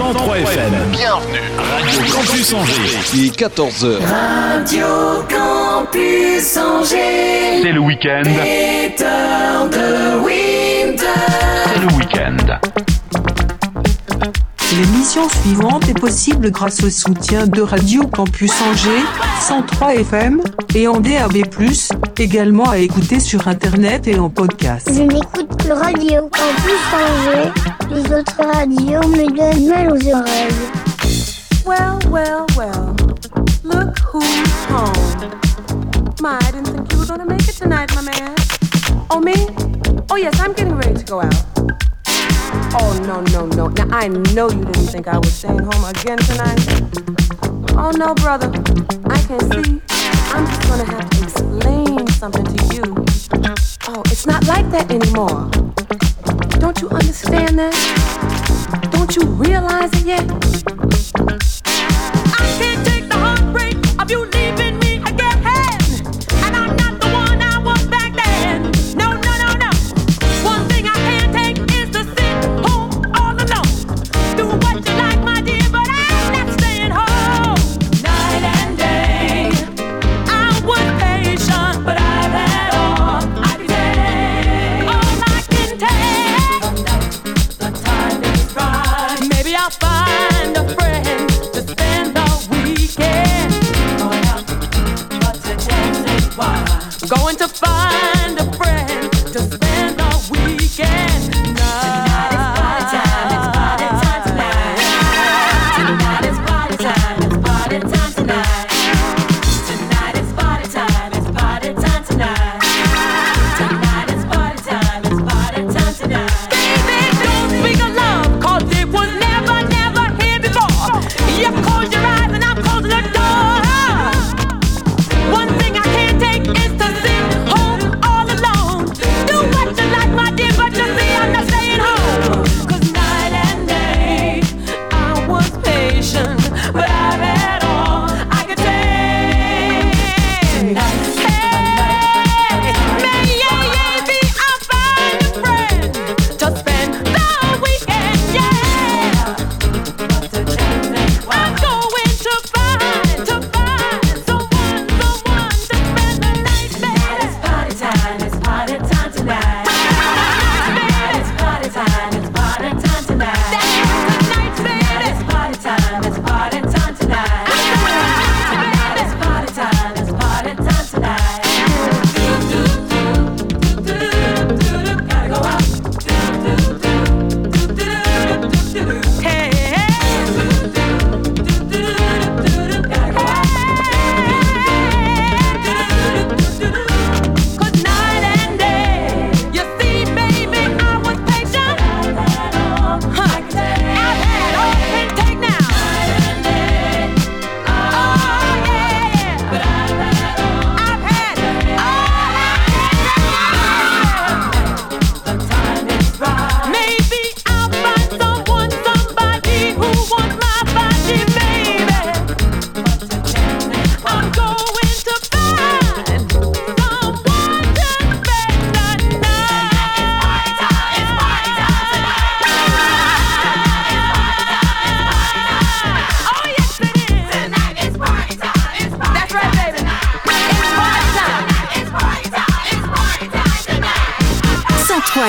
103 FM. Bienvenue. Radio Campus Angers. Il est 14h. Radio Campus Angers. C'est le week-end. C'est le week-end. L'émission suivante est possible grâce au soutien de Radio Campus Angers, 103 FM et en DAB+, également à écouter sur Internet et en podcast. Je n'écoute que Radio Campus Angers. Les autres radios me donnent mal aux oreilles. Well, well, well. Look who's home. My, I didn't think you were gonna make it tonight, my man. Oh, me? Oh, yes, I'm getting ready to go out. Oh, no, no, no. Now, I know you didn't think I was staying home again tonight. Oh, no, brother. I can see. I'm just gonna have to explain something to you. Oh, it's not like that anymore. Don't you understand that? Don't you realize it yet? going to find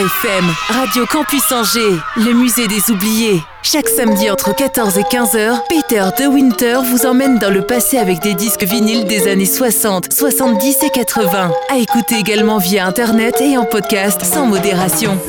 FM, Radio Campus Angers, le musée des oubliés. Chaque samedi entre 14 et 15h, Peter De Winter vous emmène dans le passé avec des disques vinyles des années 60, 70 et 80. À écouter également via internet et en podcast sans modération.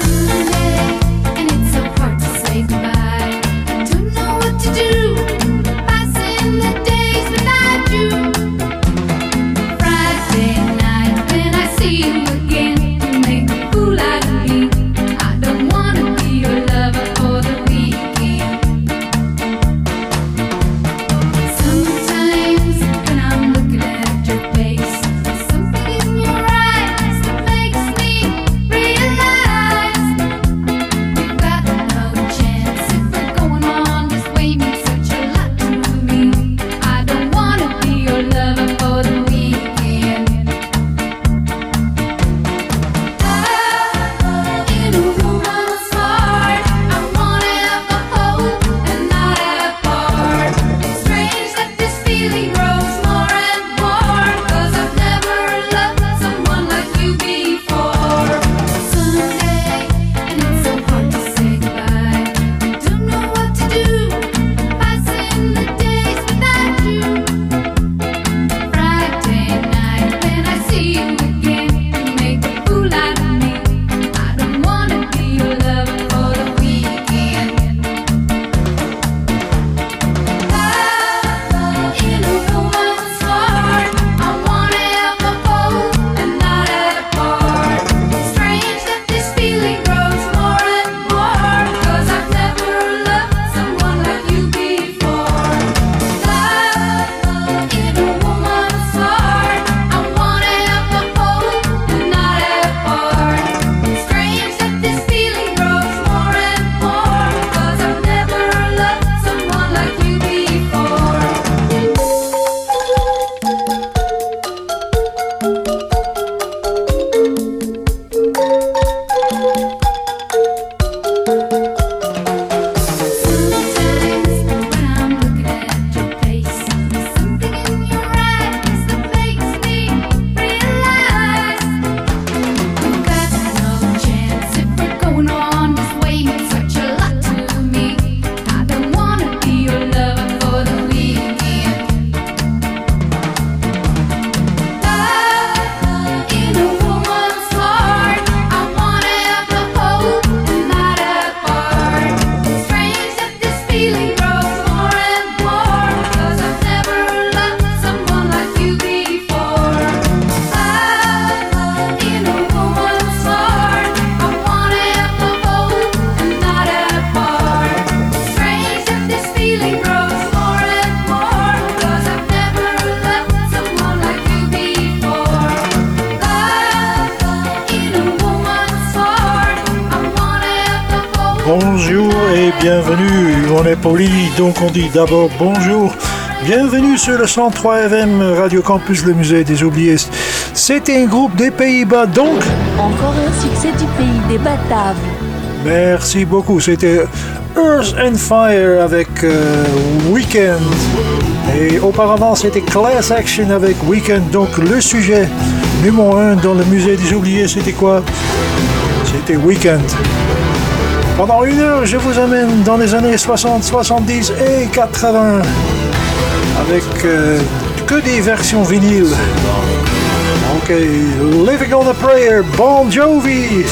Donc on dit d'abord bonjour. Bienvenue sur le 103 FM Radio Campus, le musée des oubliés. C'était un groupe des Pays-Bas, donc. Encore un succès du pays des Bataves. Merci beaucoup. C'était Earth and Fire avec euh, Weekend. Et auparavant, c'était Class Action avec Weekend. Donc le sujet numéro 1 dans le musée des oubliés, c'était quoi? C'était Weekend. Pendant une heure, je vous amène dans les années 60, 70 et 80 avec euh, que des versions vinyles. Ok, Living on a Prayer, Bon Jovi.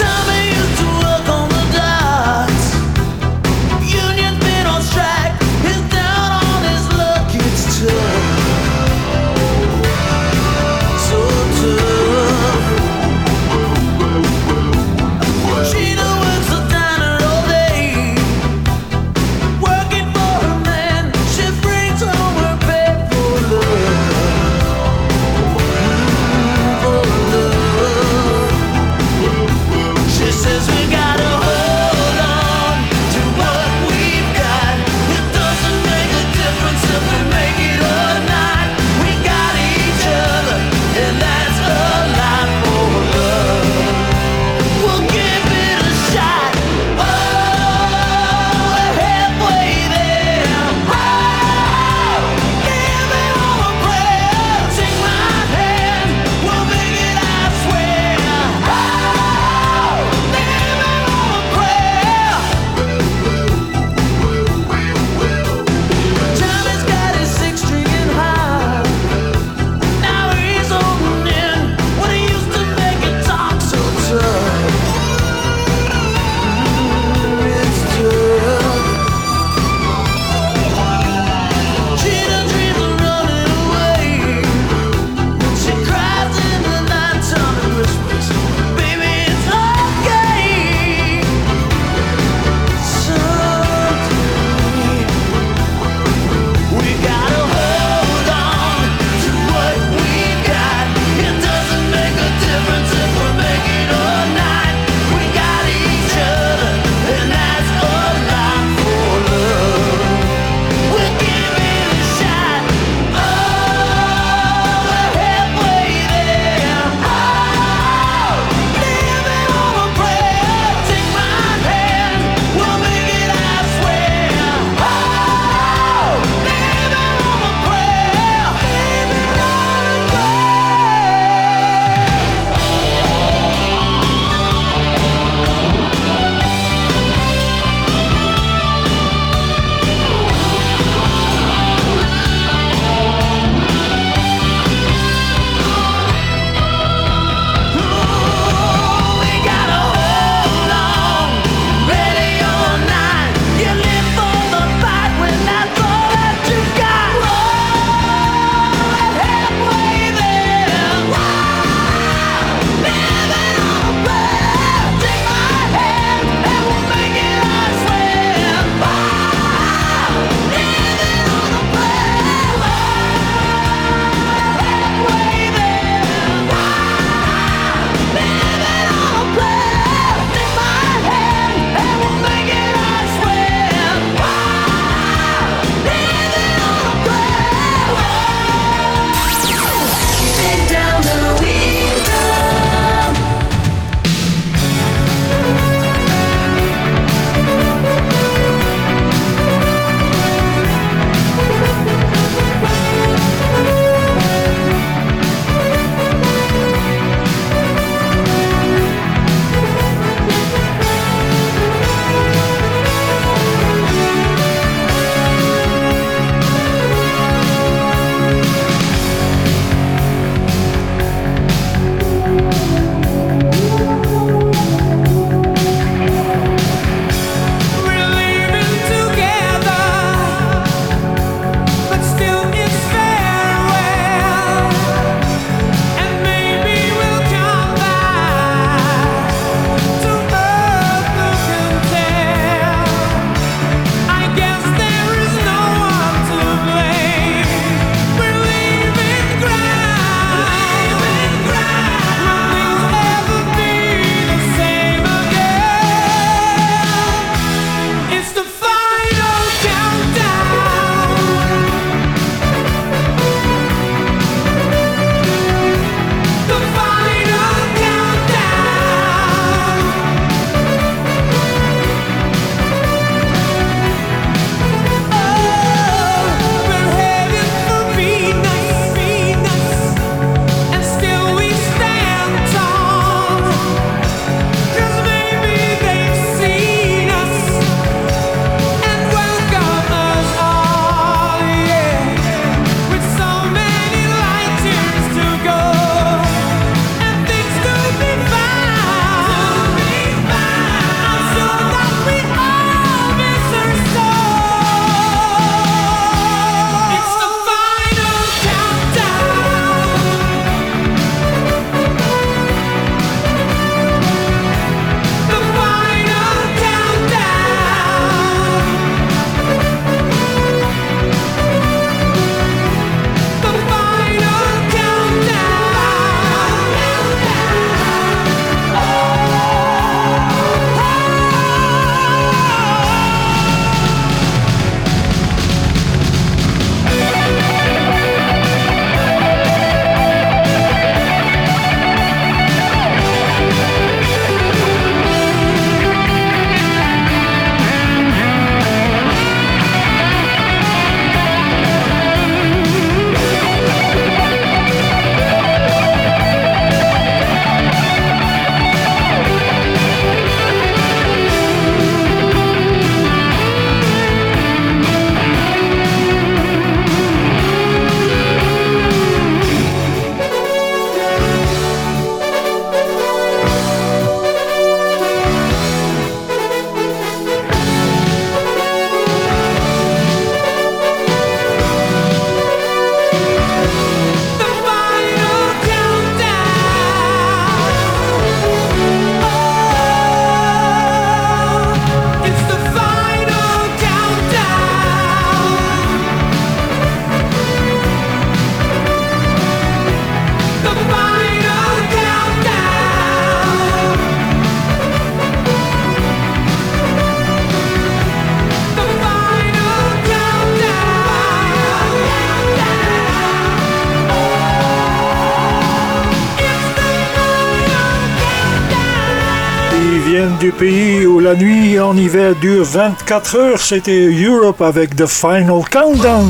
Viennent du pays où la nuit en hiver dure 24 heures. C'était Europe avec The Final Countdown.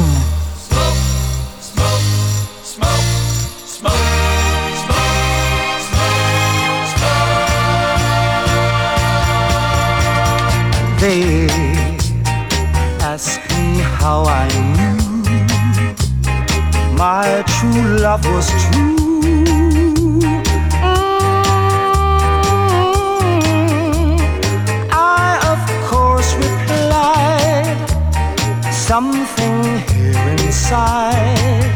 They ask me how I knew my true love was true. Something here inside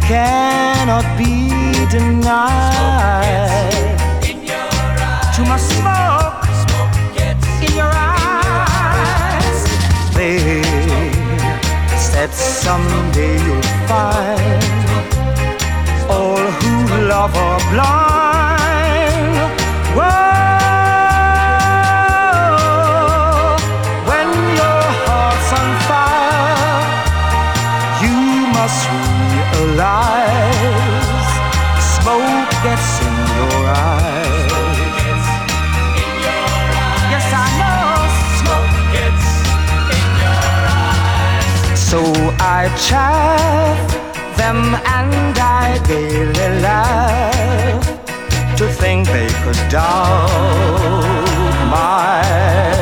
cannot be denied. Too much smoke Smoke gets in your eyes. They said someday you'll find all who love are blind. Whoa, realize smoke gets in your eyes. Yes, I know smoke gets in your eyes. So I chaff them and I gaily laugh to think they could doubt my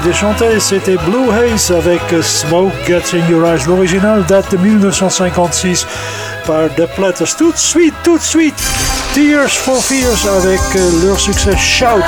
de chanter. C'était Blue Haze avec Smoke Gets in Your Eyes. L'original date de 1956 par The Platters. Tout de suite, tout de suite, Tears for Fears avec leur succès Shout.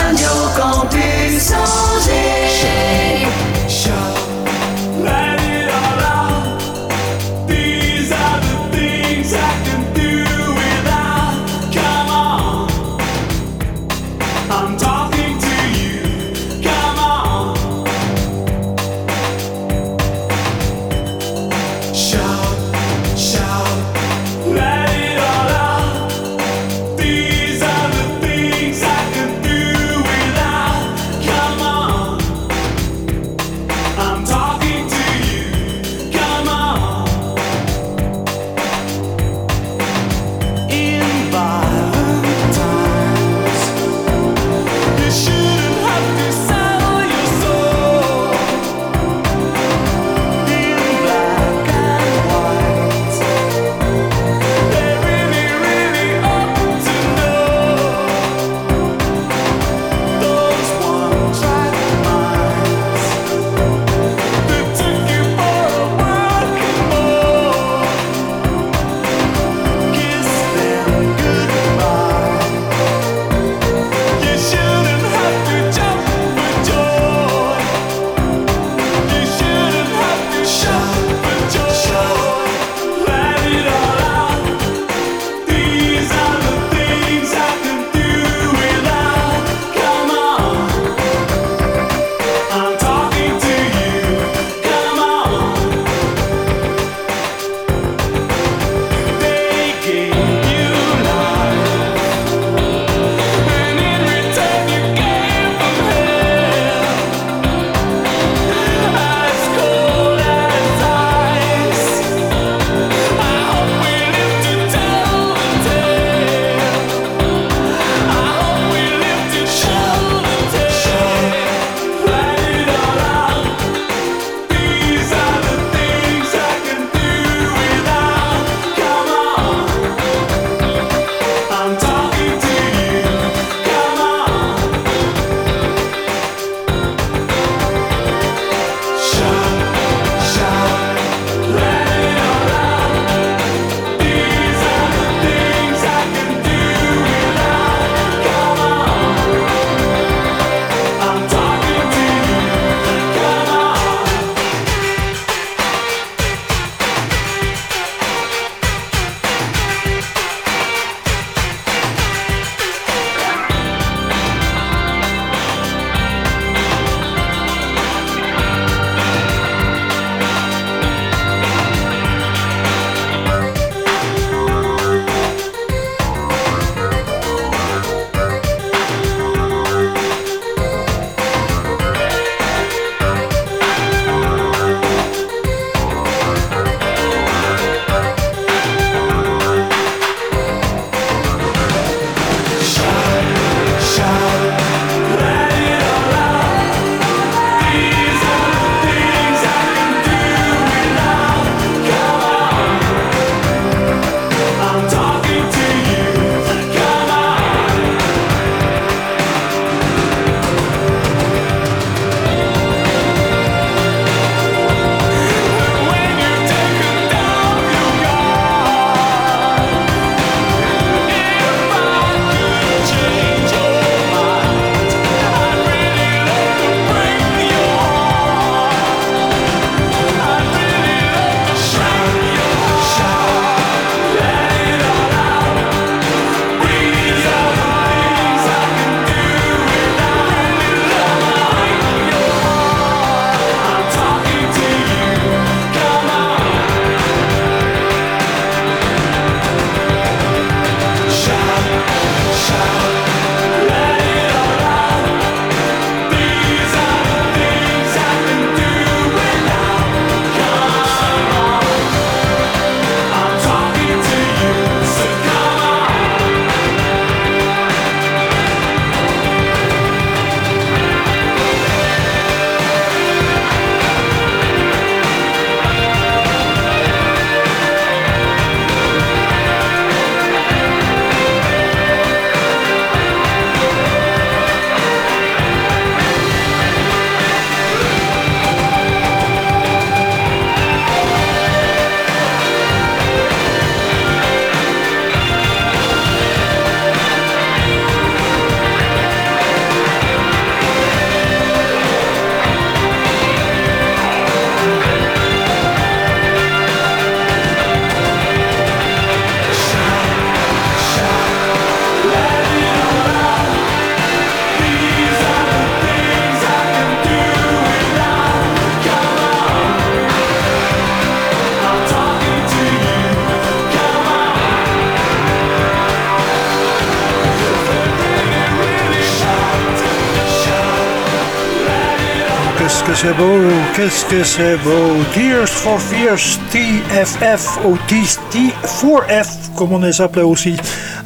Qu'est-ce que c'est beau. Tears for Fears, TFF, ou T4F, comme on les appelait aussi,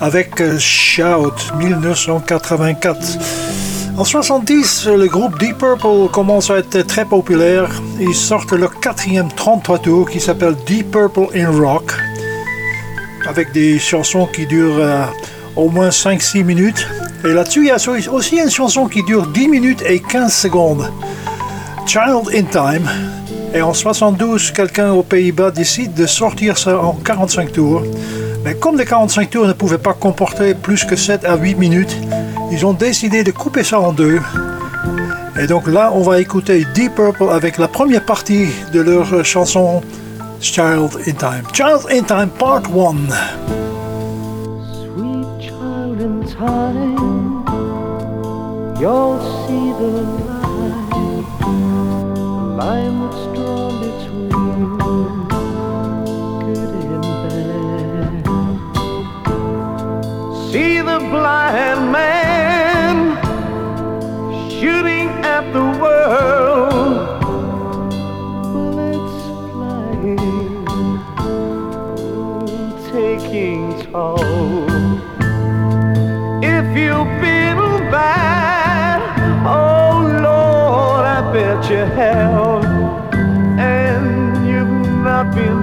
avec euh, Shout, 1984. En 70, le groupe Deep Purple commence à être très populaire. Ils sortent leur quatrième 33 tours qui s'appelle Deep Purple in Rock, avec des chansons qui durent euh, au moins 5-6 minutes. Et là-dessus, il y a aussi une chanson qui dure 10 minutes et 15 secondes. Child in Time. Et en 72, quelqu'un aux Pays-Bas décide de sortir ça en 45 tours. Mais comme les 45 tours ne pouvaient pas comporter plus que 7 à 8 minutes, ils ont décidé de couper ça en deux. Et donc là, on va écouter Deep Purple avec la première partie de leur chanson Child in Time. Child in Time Part 1. child in time, you'll see the the line that's drawn between good and bad. See the blind man shooting at the world, bullets flying, taking toll. If you've been bad, oh Lord, I bet you have, not been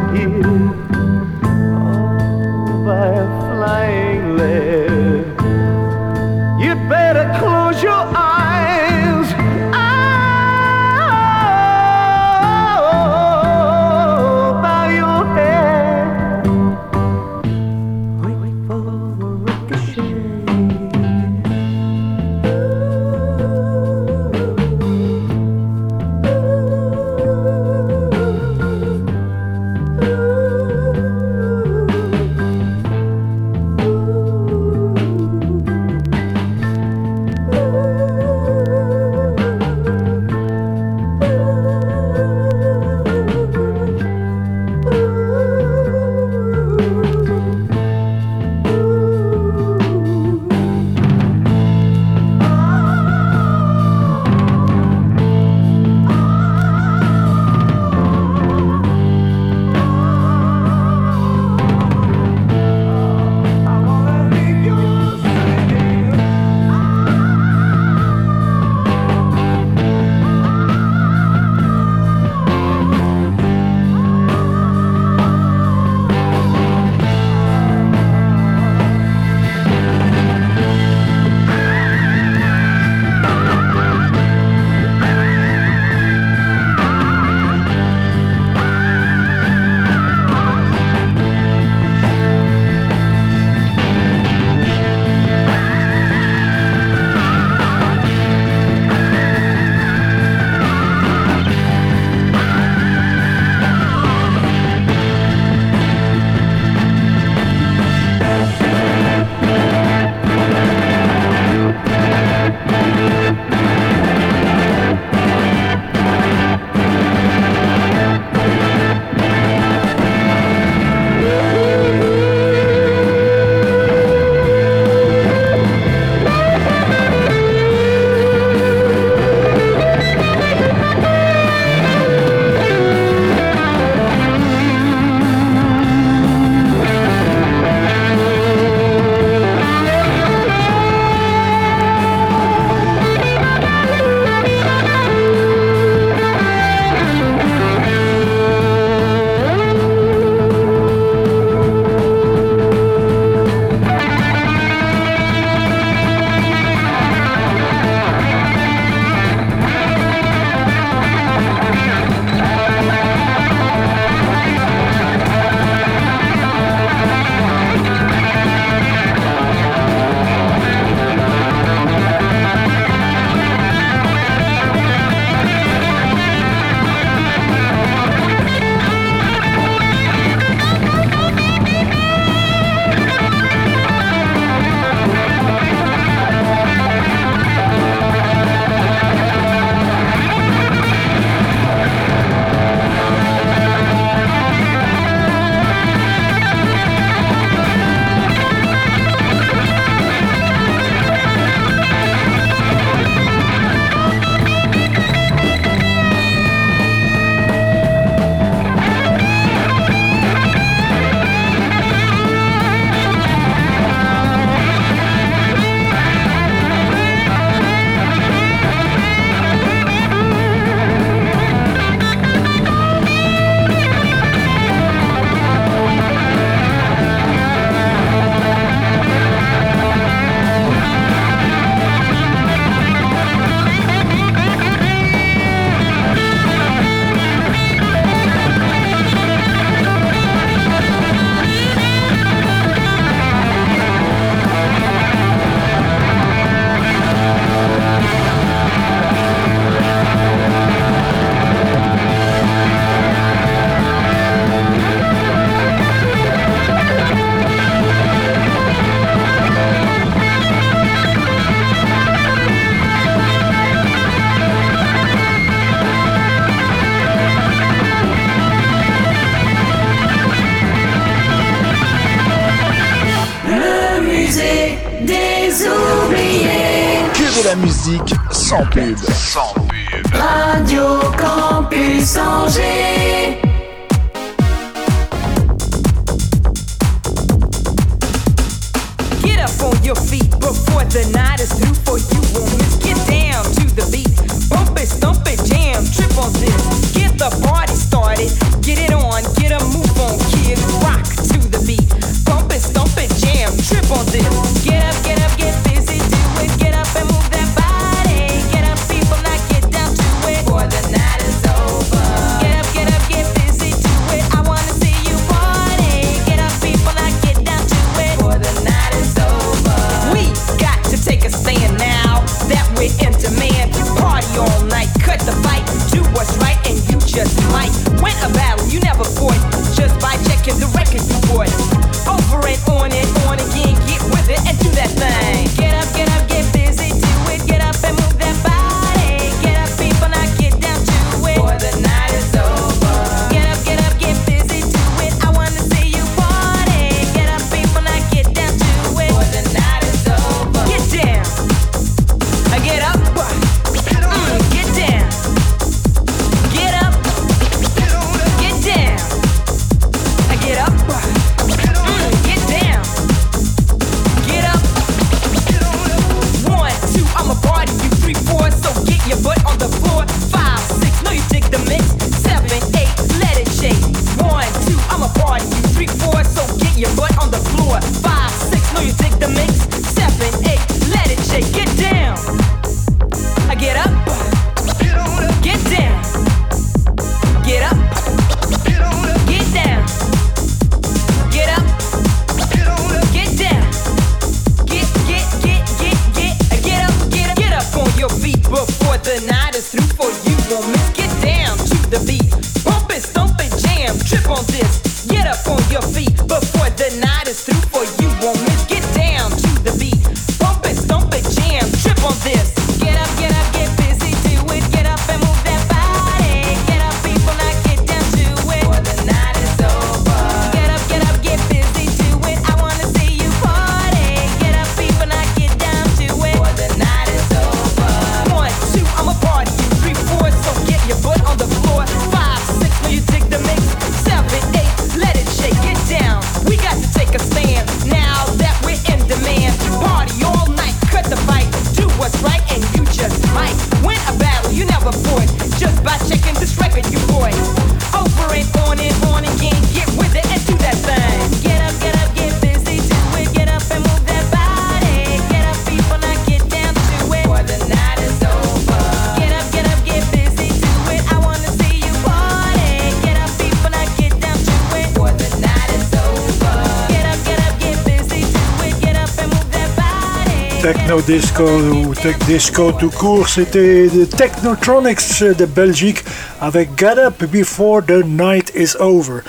disco ou tech disco tout court, c'était Technotronics de Belgique avec Get Up Before the Night is Over.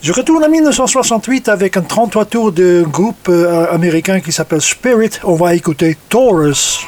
Je retourne en 1968 avec un 33 tours de groupe euh, américain qui s'appelle Spirit. On va écouter Taurus.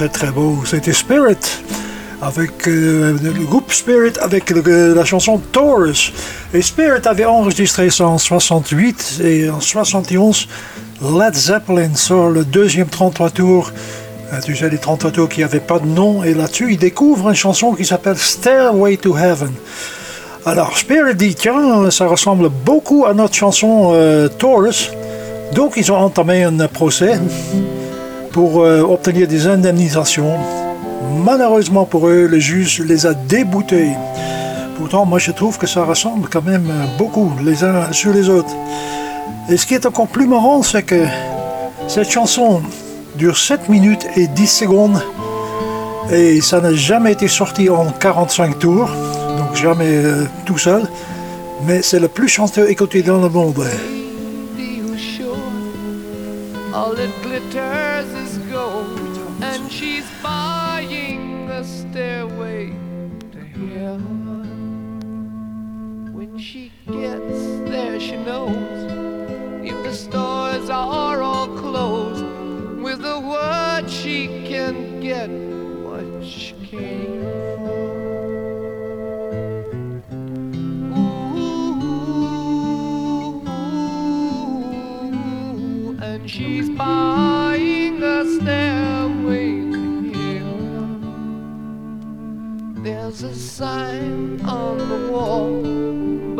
Très très beau. C'était Spirit, avec euh, le groupe Spirit, avec le- la chanson Taurus. Et Spirit avait enregistré ça en 68 et en 71, Led Zeppelin sort le deuxième 33 tours. Euh, Tu sais, les 33 tours qui n'avaient pas de nom. Et là-dessus, il découvre une chanson qui s'appelle Stairway to Heaven. Alors, Spirit dit, tiens, ça ressemble beaucoup à notre chanson euh, Taurus. Donc, ils ont entamé un procès pour euh, obtenir des indemnisations. Malheureusement pour eux, le juge les a déboutés. Pourtant, moi je trouve que ça ressemble quand même euh, beaucoup les uns sur les autres. Et ce qui est encore plus marrant, c'est que cette chanson dure 7 minutes et 10 secondes et ça n'a jamais été sorti en 45 tours, donc jamais euh, tout seul. Mais c'est le plus chanté écouté dans le monde. All that glitters is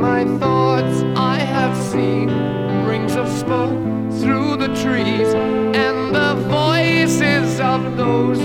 My thoughts, I have seen rings of smoke through the trees and the voices of those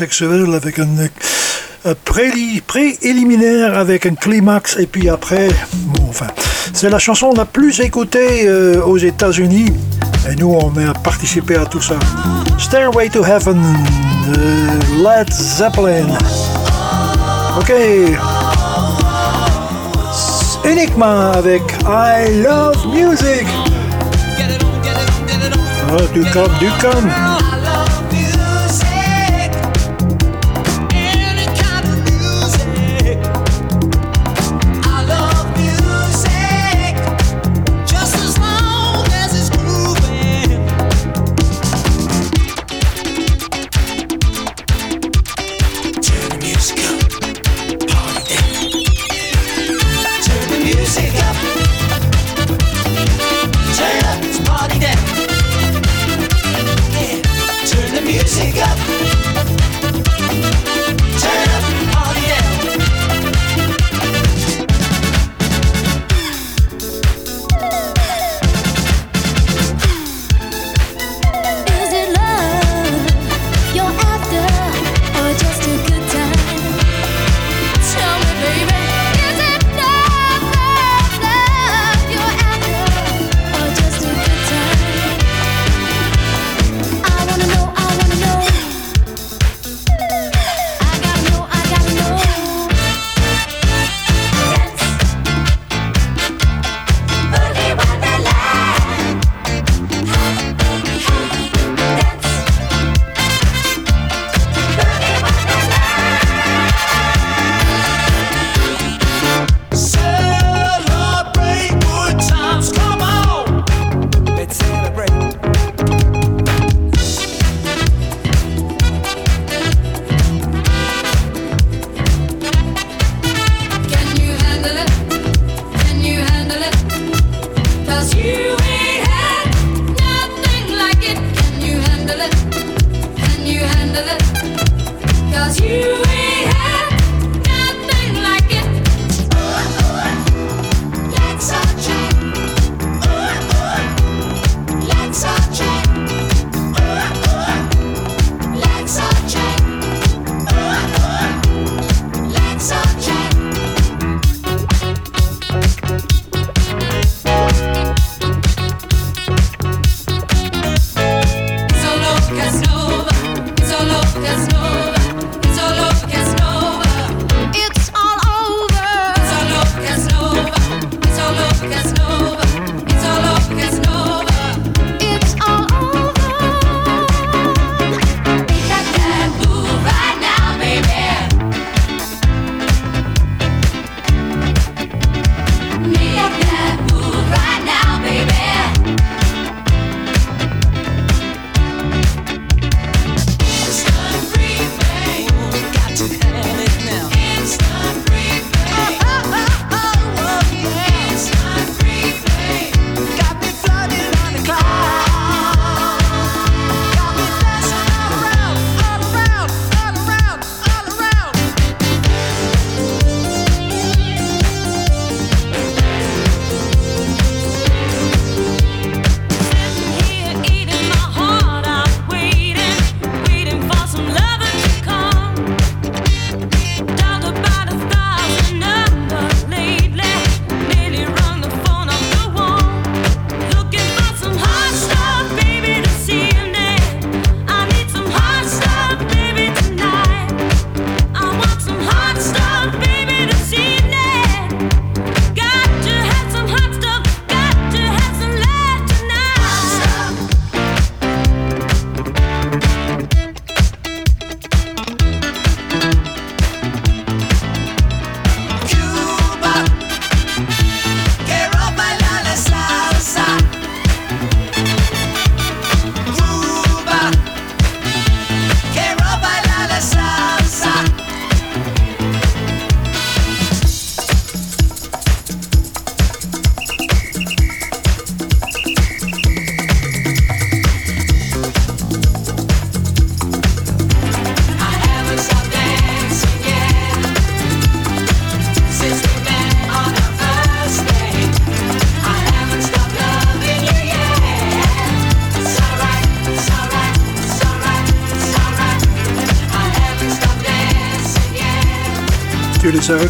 avec un euh, préli- préliminaire avec un climax et puis après, bon, enfin, c'est la chanson la plus écoutée euh, aux États-Unis et nous on a participé à tout ça. Stairway to Heaven, de Led Zeppelin. Ok. Enigma avec I Love Music. Ah, du com, du com.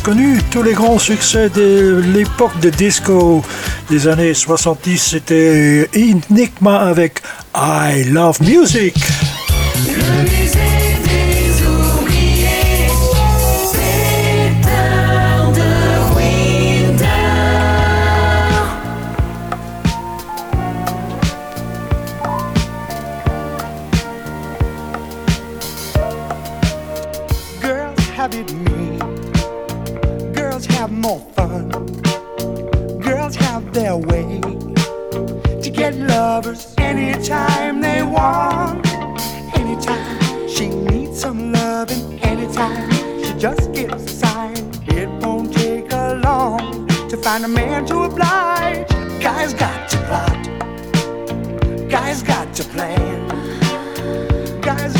Reconnus. Tous les grands succès de l'époque de disco des années 70, c'était Enigma avec I Love Music.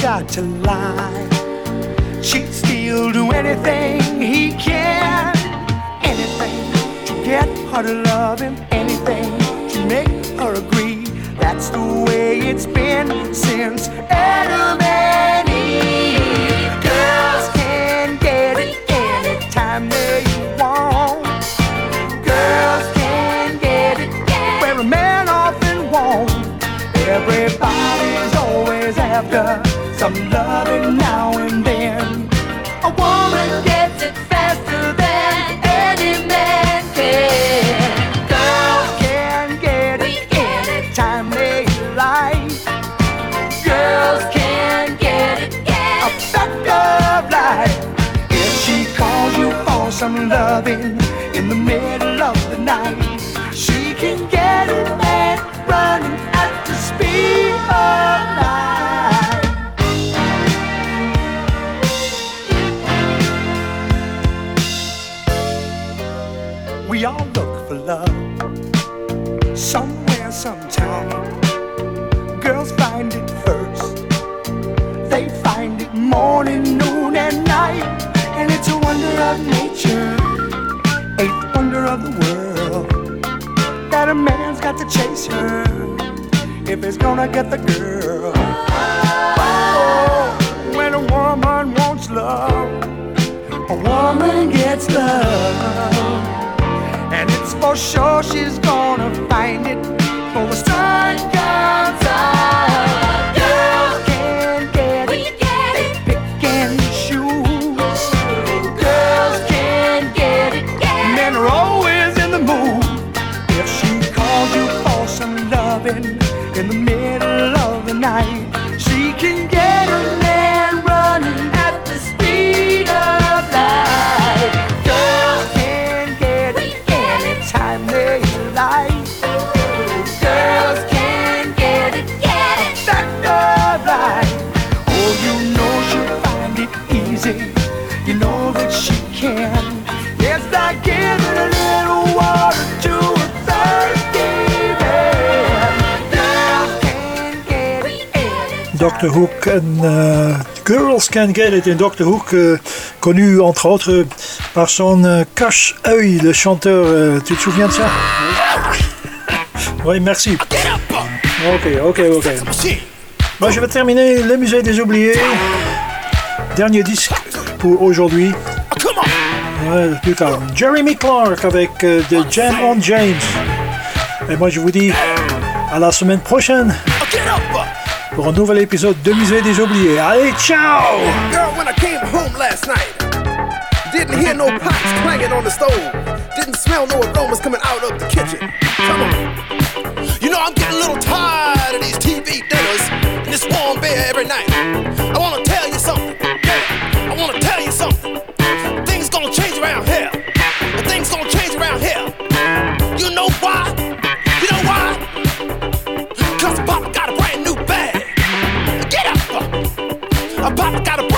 To lie. She'd still do anything he can. Anything to get her to love him. Anything to make her agree. That's the way it's been since Adam and Eve. I'm loving now. Hook en euh, Girls Can Get It. En Dr. Hook, euh, connu entre autres par son euh, cache-œil, le chanteur. euh, tu te souviens de ça? Oui, merci. Ok, ok, ok. Moi, je vais terminer le musée des oubliés. Dernier disque pour aujourd'hui. Ouais, plus. Jeremy Clark avec euh, The Jam on James. Et moi, je vous dis à la semaine prochaine pour un nouvel épisode de Musée des oubliés. Allez, ciao Girl, when I came home last night, didn't hear no pots clanging on the stove, didn't smell no aromas coming out of the kitchen. Come on. You know, I'm getting a little tired of these TV dinners and this warm beer every night. I wanna tell Uh, Papa got a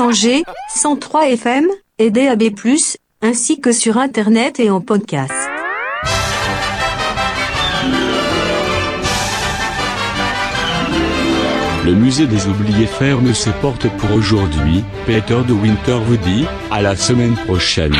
Angers, 103 FM et DAB+, ainsi que sur Internet et en podcast. Le musée des oubliés ferme ses portes pour aujourd'hui. Peter de Winter vous dit à la semaine prochaine.